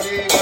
Hare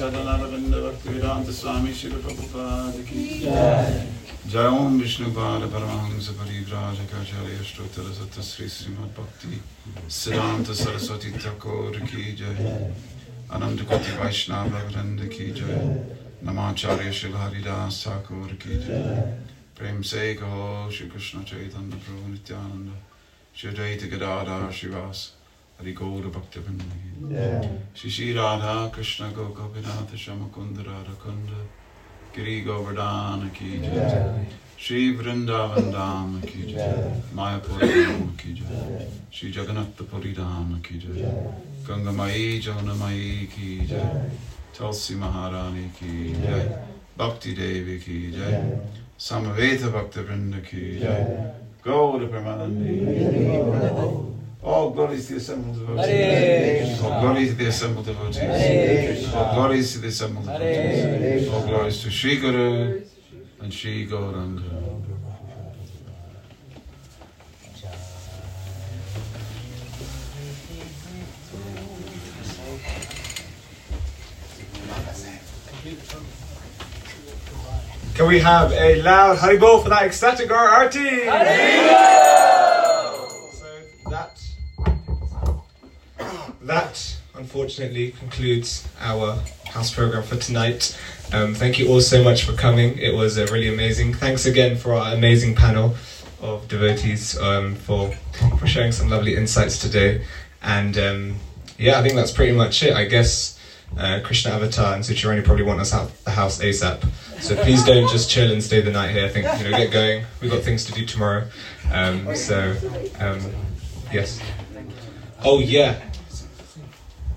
चदनार भक्त वेदांत स्वामी शिव प्रभुपाद की जय ओम विष्णुपाद परमहंस परिव्राजकाचार्य अष्टोत्तर सत्य श्री श्रीमद भक्ति सिद्धांत सरस्वती ठाकुर की जय। अनंत कोटि वैष्णव वृंद की जय। नमाचार्य श्री हरिदास ठाकुर की जय। प्रेम से कहो श्री कृष्ण चैतन्य प्रभु नित्यानंद। श्री दैत गदाधर श्रीवास। हरि गौर भक्तवृंद श्री श्री राधा कृष्ण गौ गोपीनाथ श्याम कुंद राधकुंड गिरी गोवर्धन की जय। श्री वृंदावन धाम की जय। मायापुर धाम की जय। श्री जगन्नाथपुरी धाम की जय। गंगमयी जमुनमयी की जय। तुलसी महारानी की जय। भक्ति देवी की जय। समवेत भक्त वृंद की जय। गौर प्रमानंदी। Ki Jai Gaura all glories to the assembled devotees. All glories to the assembled devotees. All glories to the assembled devotees. All glories to Sri Guru and Sri Gauranga. Can we have a loud Haribol for that ecstatic arti? So that unfortunately concludes our house program for tonight. Um, thank you all so much for coming. It was uh, really amazing. Thanks again for our amazing panel of devotees um, for for sharing some lovely insights today. And um, yeah, I think that's pretty much it. I guess uh, Krishna Avatar and Suchirani probably want us out the house ASAP. So please don't just chill and stay the night here. I think you know, get going. We've got things to do tomorrow. Um, so um, yes. Oh yeah.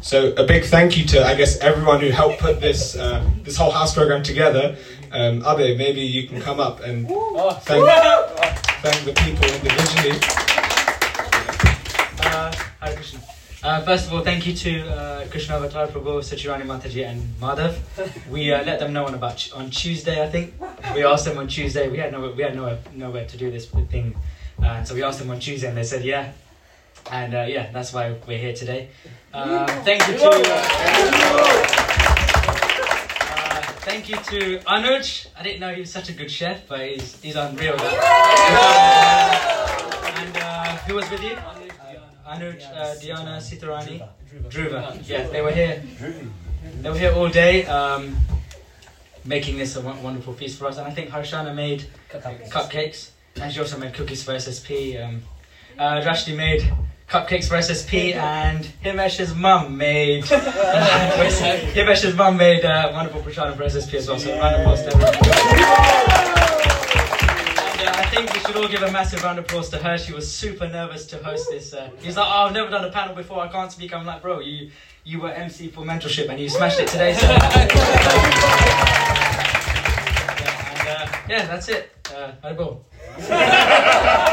So a big thank you to I guess everyone who helped put this uh, this whole house program together. Um, Abe, maybe you can come up and thank thank the people individually. Uh, Hare Krishna. Uh, first of all, thank you to uh, Krishna Avatar Prabhu, Sachirani Mataji, and Madhav. We uh, let them know on about on Tuesday, I think. We asked them on Tuesday. We had no we had nowhere nowhere to do this thing, uh, so we asked them on Tuesday, and they said yeah. And uh, yeah, that's why we're here today. Um, thank you to uh, thank you to Anuj. I didn't know he was such a good chef, but he's he's unreal. and uh, who was with you? Anuj, uh, Diana, Sitarani, Dhruva. Yeah, they were here. They were here all day, um, making this a wonderful feast for us. And I think Harshana made cupcakes, and she also made cookies for SSP. Um, uh, Rashti made cupcakes for SSP, and Himesh's mum made Himesh's mum made uh, wonderful prashadam for SSP as well. So round of applause to everyone. And uh, I think we should all give a massive round of applause to her. She was super nervous to host this. Uh, he was like, "Oh, I've never done a panel before. I can't speak." I'm like, "Bro, you you were MC for mentorship and you smashed it today." So, yeah, and, uh, yeah, that's it. Uh, Haribol.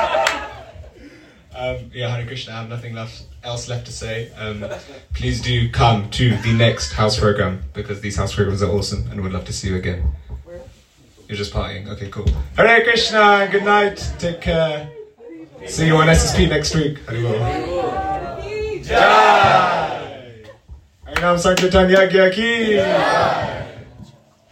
Um, yeah, Hare Krishna, I have nothing left, else left to say. Um, please do come to the next house program because these house programs are awesome and we'd love to see you again. You're just partying. Okay, cool. Hare Krishna, good night. Take care. See you on SSP next week. Haribol. Jai. Harinam Sankirtan Yagya Ki.